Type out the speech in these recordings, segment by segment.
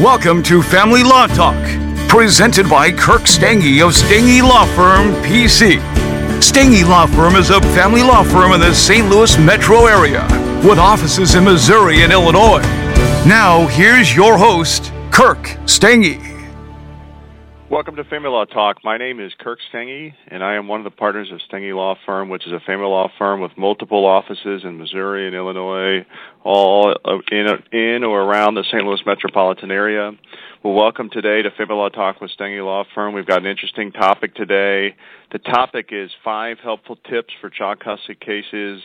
Welcome to Family Law Talk, presented by Kirk Stange of Stange Law Firm, PC. Stange Law Firm is a family law firm in the St. Louis metro area with offices in Missouri and Illinois. Now, here's your host, Kirk Stange. Welcome to Family Law Talk. My name is Kirk Stange, and I am one of the partners of Stange Law Firm, which is a family law firm with multiple offices in Missouri and Illinois, all in, in or around the St. Louis metropolitan area. Well, welcome today to Family Law Talk with Stange Law Firm. We've got an interesting topic today. The topic is five helpful tips for child custody cases.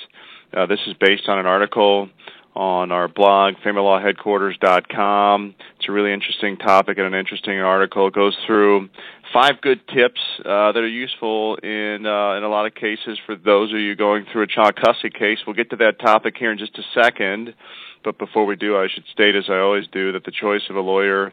Uh, this is based on an article on our blog, familylawheadquarters.com. It's a really interesting topic and an interesting article. It goes through five good tips uh, that are useful in uh, in a lot of cases for those of you going through a child custody case. We'll get to that topic here in just a second. But before we do, I should state, as I always do, that the choice of a lawyer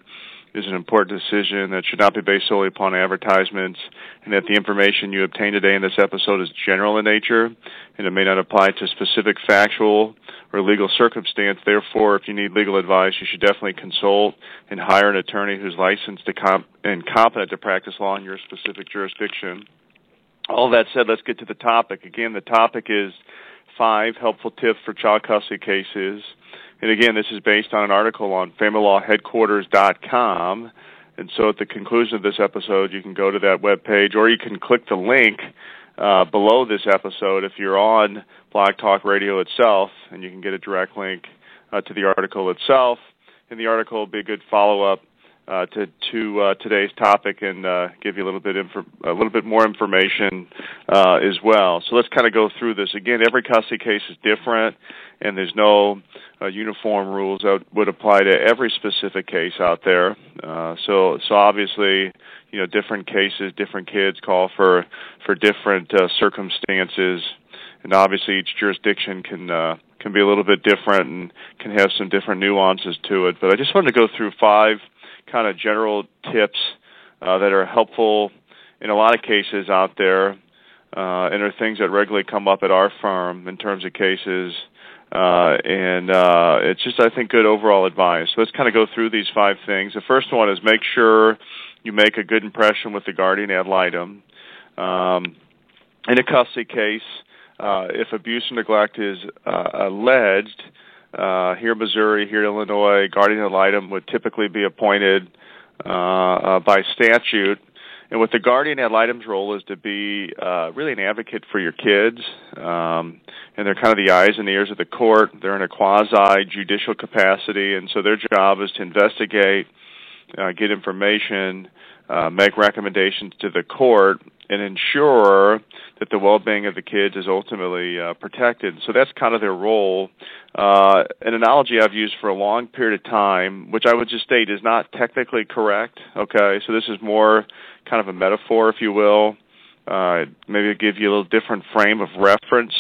is an important decision that should not be based solely upon advertisements, and that the information you obtain today in this episode is general in nature, and it may not apply to specific factual or legal circumstance. Therefore, if you need legal advice, you should definitely consult and hire an attorney who's licensed to comp- and competent to practice law in your specific jurisdiction. All that said, let's get to the topic. Again, the topic is five helpful tips for child custody cases. And again, this is based on an article on familylawheadquarters.com. And so at the conclusion of this episode, you can go to that web page or you can click the link uh, below this episode if you're on Blog Talk Radio itself, and you can get a direct link uh, to the article itself. And the article will be a good follow-up uh, to to uh, today's topic and uh, give you a little bit infor- a little bit more information uh, as well. So let's kind of go through this again. Every custody case is different, and there's no uh, uniform rules that would apply to every specific case out there. Uh, so so obviously, you know, different cases, different kids call for for different circumstances, and obviously each jurisdiction can. Can be a little bit different and can have some different nuances to it. But I just wanted to go through five kind of general tips uh, that are helpful in a lot of cases out there, uh, and are things that regularly come up at our firm in terms of cases. Uh, and uh, it's just, I think, good overall advice. So let's kind of go through these five things. The first one is make sure you make a good impression with the guardian ad litem. Um, in a custody case, uh, if abuse or neglect is uh, alleged, uh, here in Missouri, here in Illinois, guardian ad litem would typically be appointed uh, uh, by statute. And what the guardian ad litem's role is to be uh, really an advocate for your kids, um, and they're kind of the eyes and ears of the court. They're in a quasi judicial capacity, and so their job is to investigate, uh, get information, uh, make recommendations to the court, and ensure that the well-being of the kids is ultimately uh, protected. So that's kind of their role. Uh, an analogy I've used for a long period of time, which I would just state is not technically correct. Okay, so this is more kind of a metaphor, if you will. Uh, maybe give you a little different frame of reference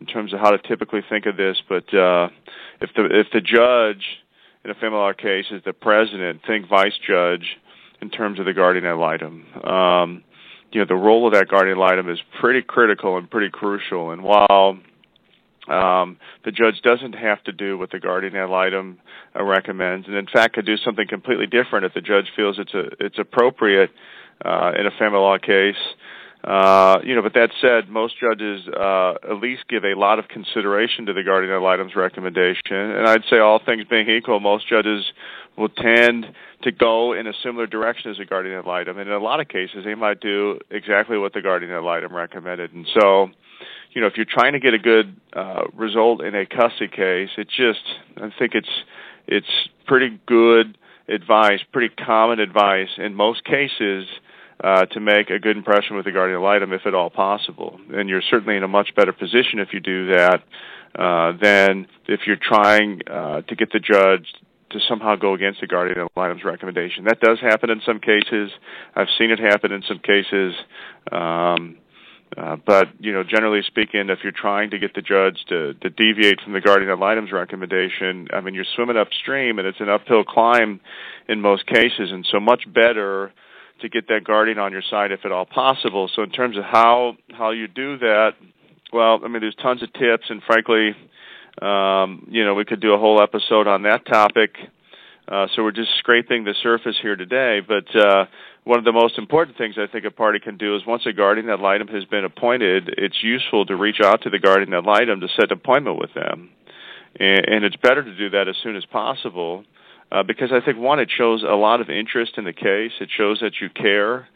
in terms of how to typically think of this. But uh, if the if the judge in a family law case is the president, think vice judge in terms of the guardian ad litem. Um, you know, the role of that guardian ad litem is pretty critical and pretty crucial. And while um, the judge doesn't have to do what the guardian ad litem uh, recommends, and in fact could do something completely different if the judge feels it's a, it's appropriate uh, in a family law case. Uh, you know, but that said, most judges uh, at least give a lot of consideration to the guardian ad litem's recommendation, and I'd say all things being equal, most judges will tend to go in a similar direction as a guardian ad litem, and in a lot of cases, they might do exactly what the guardian ad litem recommended. And so, you know, if you're trying to get a good uh, result in a custody case, it just, I think it's it's pretty good advice, pretty common advice in most cases uh, to make a good impression with the guardian ad litem if at all possible. And you're certainly in a much better position if you do that uh, than if you're trying uh, to get the judge to somehow go against the guardian ad litem's recommendation. That does happen in some cases. I've seen it happen in some cases. Um, uh, but you know, generally speaking, if you're trying to get the judge to, to deviate from the guardian ad litem's recommendation, I mean, you're swimming upstream, and it's an uphill climb in most cases. And so, much better to get that guardian on your side if at all possible. So in terms of how how you do that, well, I mean, there's tons of tips, and frankly, um, you know, we could do a whole episode on that topic. Uh, so we're just scraping the surface here today. But uh, one of the most important things I think a party can do is once a guardian ad litem has been appointed, it's useful to reach out to the guardian ad litem to set an appointment with them. And, and it's better to do that as soon as possible uh, because I think, one, it shows a lot of interest in the case. It shows that you care.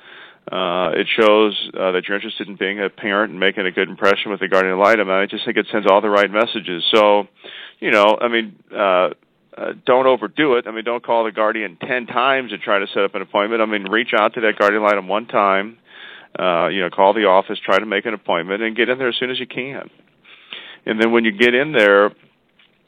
Uh, it shows uh, that you're interested in being a parent and making a good impression with the guardian ad litem. And I just think it sends all the right messages. So, you know, I mean, uh, uh, don't overdo it. I mean, don't call the guardian ten times and try to set up an appointment. I mean, reach out to that guardian ad litem one time. Uh, you know, call the office, try to make an appointment, and get in there as soon as you can. And then when you get in there,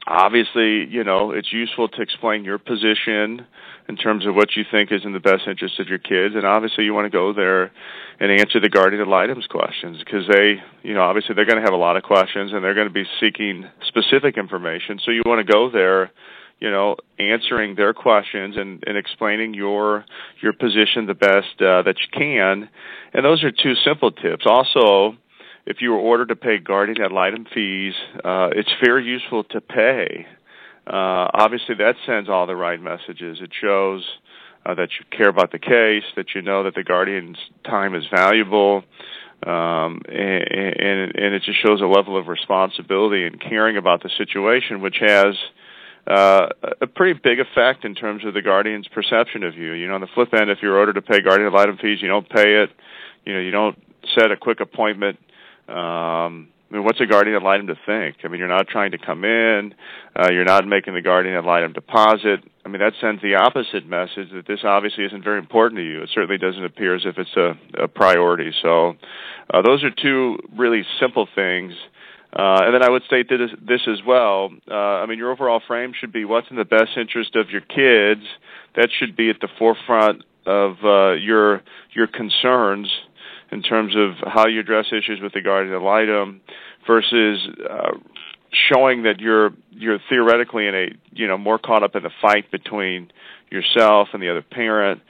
obviously, you know, it's useful to explain your position in terms of what you think is in the best interest of your kids, and obviously, you want to go there and answer the guardian ad litem's questions because they, you know, obviously they're going to have a lot of questions and they're going to be seeking specific information. So you want to go there you know, answering their questions and, and explaining your your position the best uh, that you can. And those are two simple tips. Also, if you were ordered to pay guardian ad litem fees, uh, it's very useful to pay. Uh, obviously, that sends all the right messages. It shows uh, that you care about the case, that you know that the guardian's time is valuable, um, and, and, and it just shows a level of responsibility and caring about the situation, which has uh, a pretty big effect in terms of the guardian's perception of you. You know, on the flip end, if you're ordered to pay guardian ad litem fees, you don't pay it. You know, you don't set a quick appointment. Um, I mean, what's a guardian ad litem to think? I mean, you're not trying to come in. Uh, you're not making the guardian ad litem deposit. I mean, that sends the opposite message that this obviously isn't very important to you. It certainly doesn't appear as if it's a, a priority. So, uh, those are two really simple things uh, and then I would state this, this as well. Uh, I mean, your overall frame should be what's in the best interest of your kids. That should be at the forefront of uh, your your concerns in terms of how you address issues with the guardian ad litem versus uh, showing that you're you're theoretically in a you know more caught up in the fight between yourself and the other parent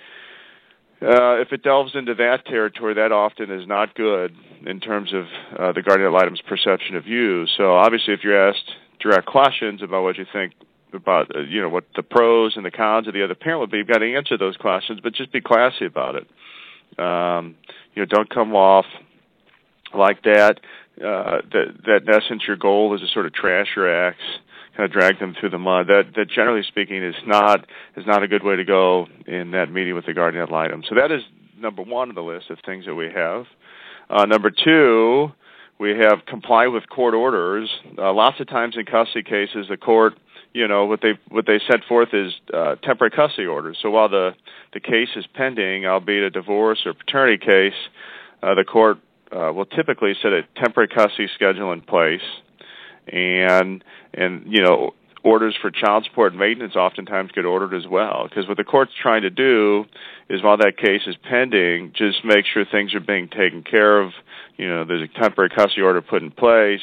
uh, if it delves into that territory, that often is not good in terms of uh, the guardian ad litem's perception of you. So obviously, if you're asked direct questions about what you think about, uh, you know, what the pros and the cons of the other parent would be, you've got to answer those questions, but just be classy about it. Um, you know, don't come off like that. Uh, that that in essence, your goal is to sort of trash your ex kind of drag them through the mud. That that generally speaking is not is not a good way to go in that meeting with the guardian ad litem. So that is number one on the list of things that we have. Uh, number two, we have comply with court orders. Uh, lots of times in custody cases, the court, you know, what they what they set forth is uh, temporary custody orders. So while the the case is pending, albeit a divorce or paternity case, uh, the court uh, will typically set a temporary custody schedule in place and and you know orders for child support and maintenance oftentimes get ordered as well. Because what the court's trying to do is while that case is pending just make sure things are being taken care of. You know there's a temporary custody order put in place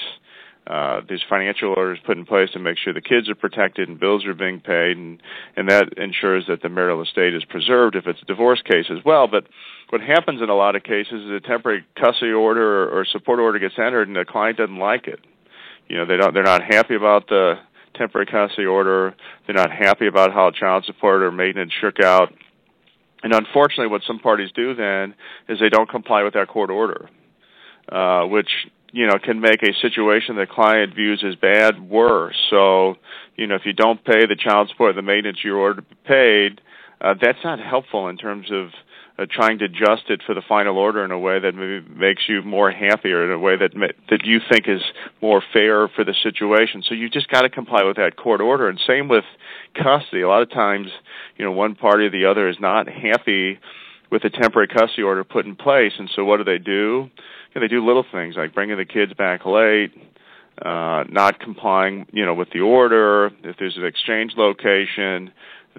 uh, there's financial orders put in place to make sure the kids are protected and bills are being paid, and and that ensures that the marital estate is preserved if it's a divorce case as well. But what happens in a lot of cases is a temporary custody order or, or support order gets entered, and the client doesn't like it you know they don't they're not happy about the temporary custody order. They're not happy about how child support or maintenance shook out. And unfortunately, what some parties do then is they don't comply with that court order, uh, which you know can make a situation the client views as bad worse. So, you know, if you don't pay the child support, the maintenance you're ordered paid, uh, that's not helpful in terms of uh, trying to adjust it for the final order in a way that maybe makes you more happier in a way that that you think is more fair for the situation. So you just got to comply with that court order. And same with custody. A lot of times, you know, one party or the other is not happy with the temporary custody order put in place, and so what do they do? You know, they do little things like bringing the kids back late, uh, not complying, you know, with the order. If there's an exchange location,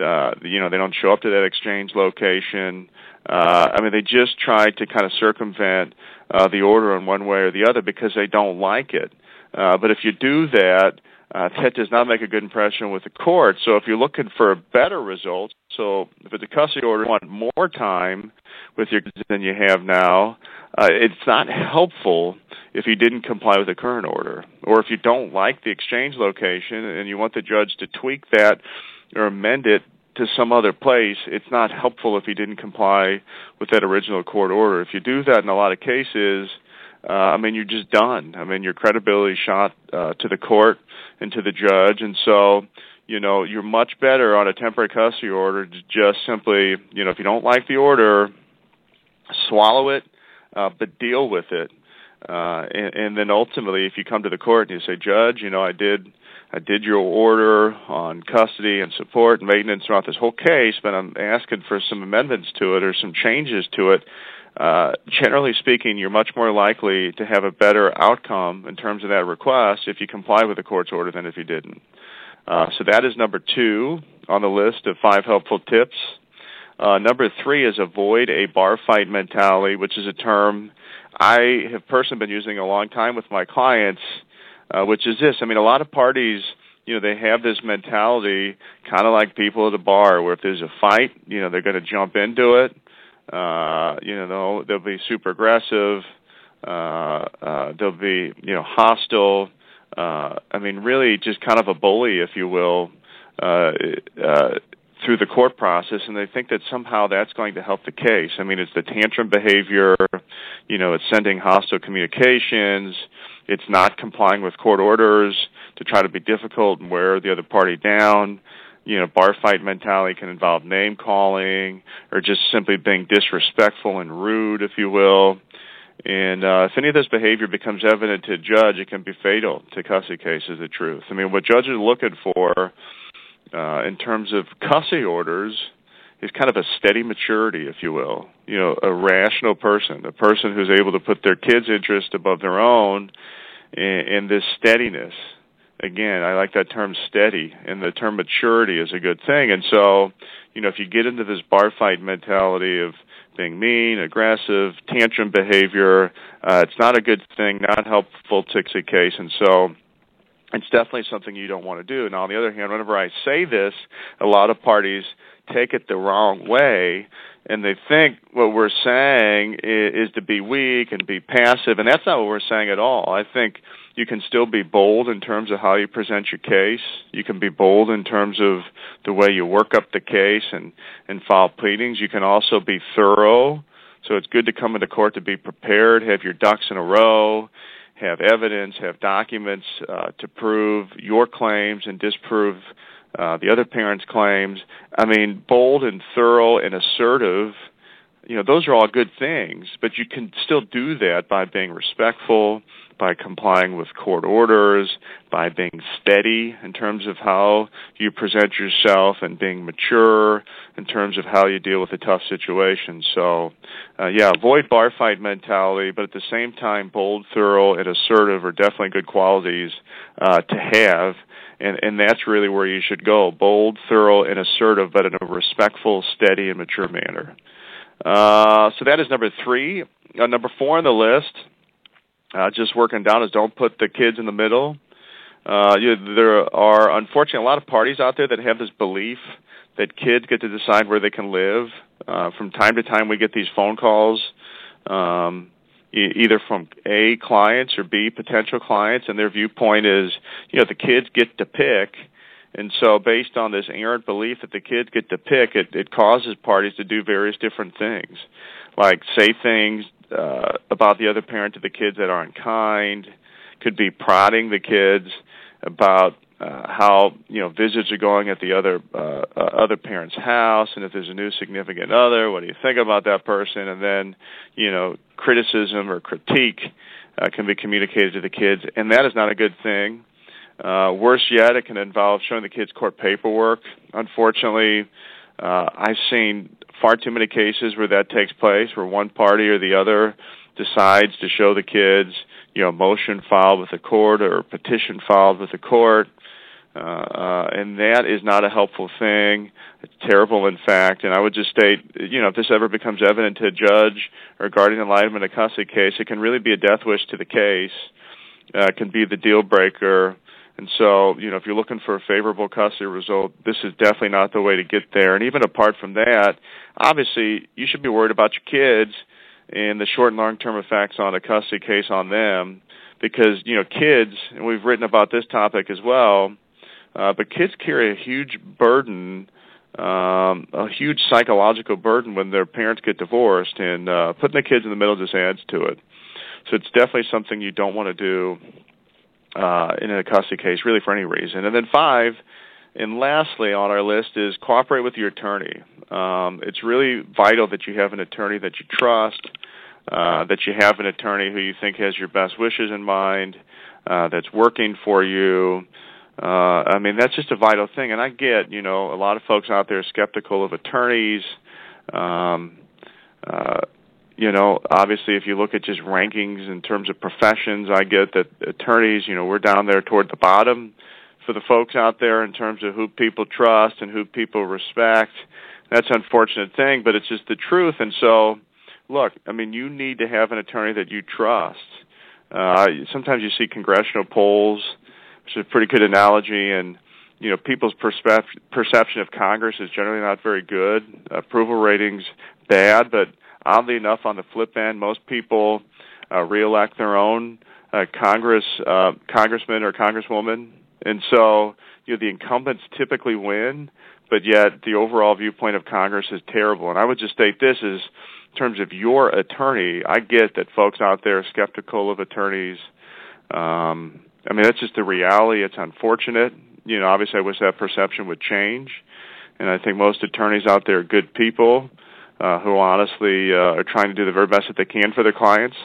uh, you know, they don't show up to that exchange location. Uh, I mean, they just try to kind of circumvent uh, the order in one way or the other because they don't like it. Uh, but if you do that, uh, that does not make a good impression with the court. So if you're looking for a better result, so if it's a custody order, you want more time with your than you have now. Uh, it's not helpful if you didn't comply with the current order, or if you don't like the exchange location and you want the judge to tweak that or amend it to some other place, it's not helpful if he didn't comply with that original court order. If you do that in a lot of cases, uh, I mean, you're just done. I mean, your credibility shot uh, to the court and to the judge, and so you know you're much better on a temporary custody order to just simply, you know, if you don't like the order, swallow it, uh, but deal with it. Uh, and, and then ultimately, if you come to the court and you say, Judge, you know, I did I did your order on custody and support and maintenance throughout this whole case, but I'm asking for some amendments to it or some changes to it. Uh, generally speaking, you're much more likely to have a better outcome in terms of that request if you comply with the court's order than if you didn't. Uh, so that is number two on the list of five helpful tips. Uh, number three is avoid a bar fight mentality, which is a term I have personally been using a long time with my clients uh, which is this. I mean, a lot of parties, you know, they have this mentality, kind of like people at a bar, where if there's a fight, you know, they're going to jump into it. Uh, you know, they'll, they'll be super aggressive. Uh, uh, they'll be, you know, hostile. Uh, I mean, really, just kind of a bully, if you will. Uh, uh, through the court process and they think that somehow that's going to help the case. I mean, it's the tantrum behavior, you know, it's sending hostile communications, it's not complying with court orders to try to be difficult and wear the other party down. You know, bar fight mentality can involve name calling or just simply being disrespectful and rude, if you will. And uh, if any of this behavior becomes evident to a judge, it can be fatal to custody cases. The truth. I mean, what judges are looking for uh, in terms of custody orders is kind of a steady maturity, if you will. You know, a rational person, a person who's able to put their kids' interest above their own, and, and this steadiness. Again, I like that term steady, and the term maturity is a good thing. And so, you know, if you get into this bar fight mentality of being mean, aggressive, tantrum behavior, uh, it's not a good thing, not helpful to the case. And so, it's definitely something you don't want to do. Now, on the other hand, whenever I say this, a lot of parties take it the wrong way and they think what we're saying is, is to be weak and be passive and that's not what we're saying at all. I think you can still be bold in terms of how you present your case. You can be bold in terms of the way you work up the case and and file pleadings. You can also be thorough. So it's good to come into court to be prepared have your ducks in a row have evidence have documents uh, to prove your claims and disprove uh, the other parent's claims. I mean, bold and thorough and assertive. You know, those are all good things, but you can still do that by being respectful, by complying with court orders, by being steady in terms of how you present yourself, and being mature in terms of how you deal with a tough situation. So, uh, yeah, avoid bar fight mentality, but at the same time, bold, thorough, and assertive are definitely good qualities uh, to have and and that's really where you should go bold thorough and assertive but in a respectful steady and mature manner uh, so that is number three uh, number four on the list uh, just working down is don't put the kids in the middle uh, you, there are unfortunately a lot of parties out there that have this belief that kids get to decide where they can live uh, from time to time we get these phone calls um, either from A clients or B potential clients, and their viewpoint is, you know, the kids get to pick. And so, based on this errant belief that the kids get to pick, it, it causes parties to do various different things, like say things uh, about the other parent to the kids that aren't kind, could be prodding the kids about uh, how you know visits are going at the other uh, uh, other parent's house, and if there's a new significant other, what do you think about that person? And then you know criticism or critique uh, can be communicated to the kids, and that is not a good thing. Uh, worse yet, it can involve showing the kids court paperwork. Unfortunately, uh, I've seen far too many cases where that takes place, where one party or the other decides to show the kids, you know, motion filed with the court or petition filed with the court uh, uh, and that is not a helpful thing. It's terrible, in fact. And I would just state, you know, if this ever becomes evident to a judge or guardian ad litem in a custody case, it can really be a death wish to the case. Uh, can be the deal breaker. And so, you know, if you're looking for a favorable custody result, this is definitely not the way to get there. And even apart from that, obviously, you should be worried about your kids and the short and long term effects on a custody case on them because, you know, kids, and we've written about this topic as well, uh, but kids carry a huge burden um, a huge psychological burden when their parents get divorced, and uh, putting the kids in the middle just adds to it. So it's definitely something you don't want to do uh, in a custody case, really for any reason. And then five, and lastly on our list is cooperate with your attorney. Um, it's really vital that you have an attorney that you trust, uh, that you have an attorney who you think has your best wishes in mind, uh, that's working for you. Uh, I mean, that's just a vital thing. And I get, you know, a lot of folks out there skeptical of attorneys. Um, uh, you know, obviously, if you look at just rankings in terms of professions, I get that attorneys, you know, we're down there toward the bottom for the folks out there in terms of who people trust and who people respect. That's an unfortunate thing, but it's just the truth. And so, look, I mean, you need to have an attorney that you trust. Uh, sometimes you see congressional polls, which is a pretty good analogy, and you know people's perspe- perception of Congress is generally not very good. Approval ratings bad, but oddly enough, on the flip end, most people uh, reelect their own uh, Congress uh, congressman or congresswoman and so, you know, the incumbents typically win, but yet the overall viewpoint of Congress is terrible. And I would just state this is in terms of your attorney, I get that folks out there are skeptical of attorneys. Um, I mean, that's just the reality. It's unfortunate. You know, obviously, I wish that perception would change. And I think most attorneys out there are good people uh, who honestly uh, are trying to do the very best that they can for their clients.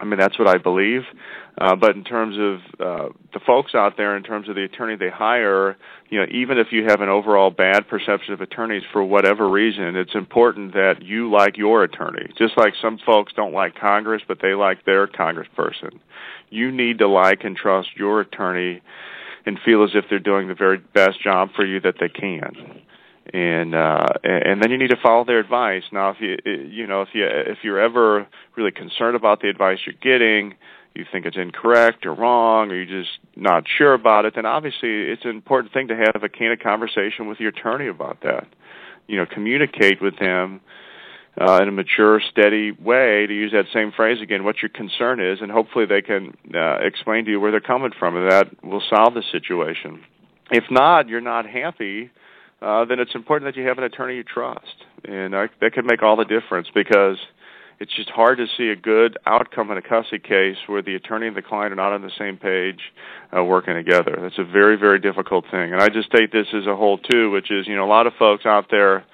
I mean, that's what I believe. Uh, but in terms of uh, the folks out there, in terms of the attorney they hire, you know, even if you have an overall bad perception of attorneys for whatever reason, it's important that you like your attorney. Just like some folks don't like Congress, but they like their congressperson. You need to like and trust your attorney and feel as if they're doing the very best job for you that they can and uh and then you need to follow their advice now if you you know if you if you're ever really concerned about the advice you're getting you think it's incorrect or wrong or you're just not sure about it then obviously it's an important thing to have a candid conversation with your attorney about that you know communicate with them uh, in a mature, steady way, to use that same phrase again, what your concern is, and hopefully they can uh, explain to you where they're coming from, and that will solve the situation. If not, you're not happy uh, then it's important that you have an attorney you trust, and uh, that could make all the difference because it's just hard to see a good outcome in a custody case where the attorney and the client are not on the same page uh, working together. That's a very, very difficult thing. And I just state this as a whole too, which is, you know, a lot of folks out there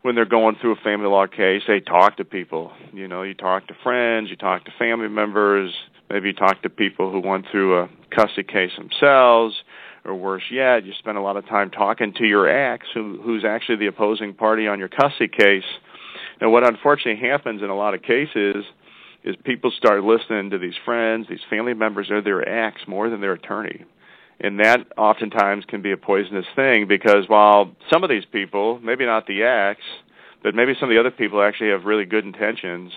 when they're going through a family law case, they talk to people. You know, you talk to friends, you talk to family members, maybe you talk to people who went through a custody case themselves or worse yet, you spend a lot of time talking to your ex, who, who's actually the opposing party on your custody case. And what unfortunately happens in a lot of cases is people start listening to these friends, these family members, or their ex more than their attorney. And that oftentimes can be a poisonous thing because while some of these people, maybe not the ex, but maybe some of the other people actually have really good intentions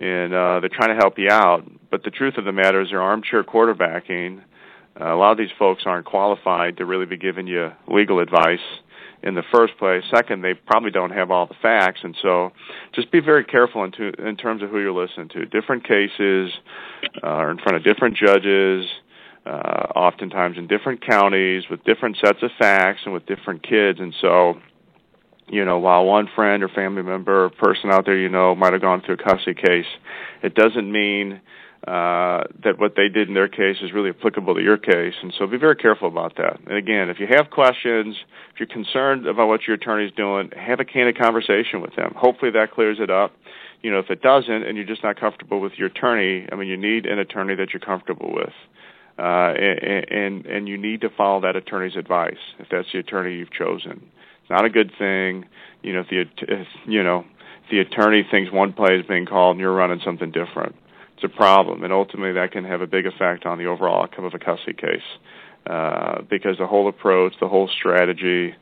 and uh, they're trying to help you out. But the truth of the matter is they're armchair quarterbacking uh, a lot of these folks aren't qualified to really be giving you legal advice in the first place. Second, they probably don't have all the facts, and so just be very careful in, to, in terms of who you're listening to. Different cases uh, are in front of different judges, uh, oftentimes in different counties with different sets of facts and with different kids, and so. You know, while one friend or family member or person out there you know might have gone through a custody case, it doesn't mean uh, that what they did in their case is really applicable to your case. And so be very careful about that. And again, if you have questions, if you're concerned about what your attorney's doing, have a candid conversation with them. Hopefully that clears it up. You know, if it doesn't and you're just not comfortable with your attorney, I mean, you need an attorney that you're comfortable with. Uh, and, and, and you need to follow that attorney's advice if that's the attorney you've chosen. It's not a good thing. You know, if the, if, you know, if the attorney thinks one play is being called and you're running something different it's a problem, and ultimately that can have a big effect on the overall outcome of a custody case uh, because the whole approach, the whole strategy,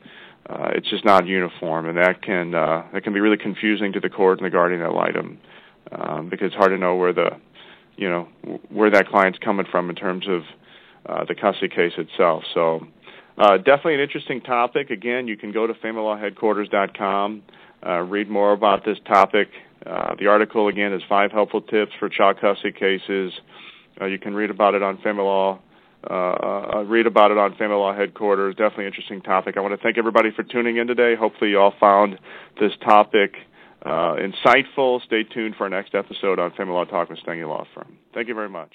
uh, it's just not uniform, and that can uh, that can be really confusing to the court and the guardian ad litem um, because it's hard to know where the you know where that client's coming from in terms of uh, the custody case itself. So. Uh, definitely an interesting topic. Again, you can go to familylawheadquarters.com, uh, read more about this topic. Uh, the article again is five helpful tips for child custody cases. Uh, you can read about it on Family Law uh, read about it on Family Law Headquarters. Definitely interesting topic. I want to thank everybody for tuning in today. Hopefully, you all found this topic uh, insightful. Stay tuned for our next episode on Family Law Talk with Stange Law Firm. Thank you very much.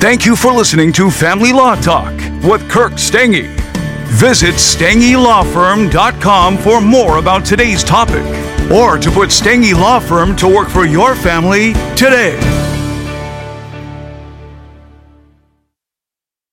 Thank you for listening to Family Law Talk with Kirk Stange. Visit StangeLawFirm.com for more about today's topic or to put Stange Law Firm to work for your family today.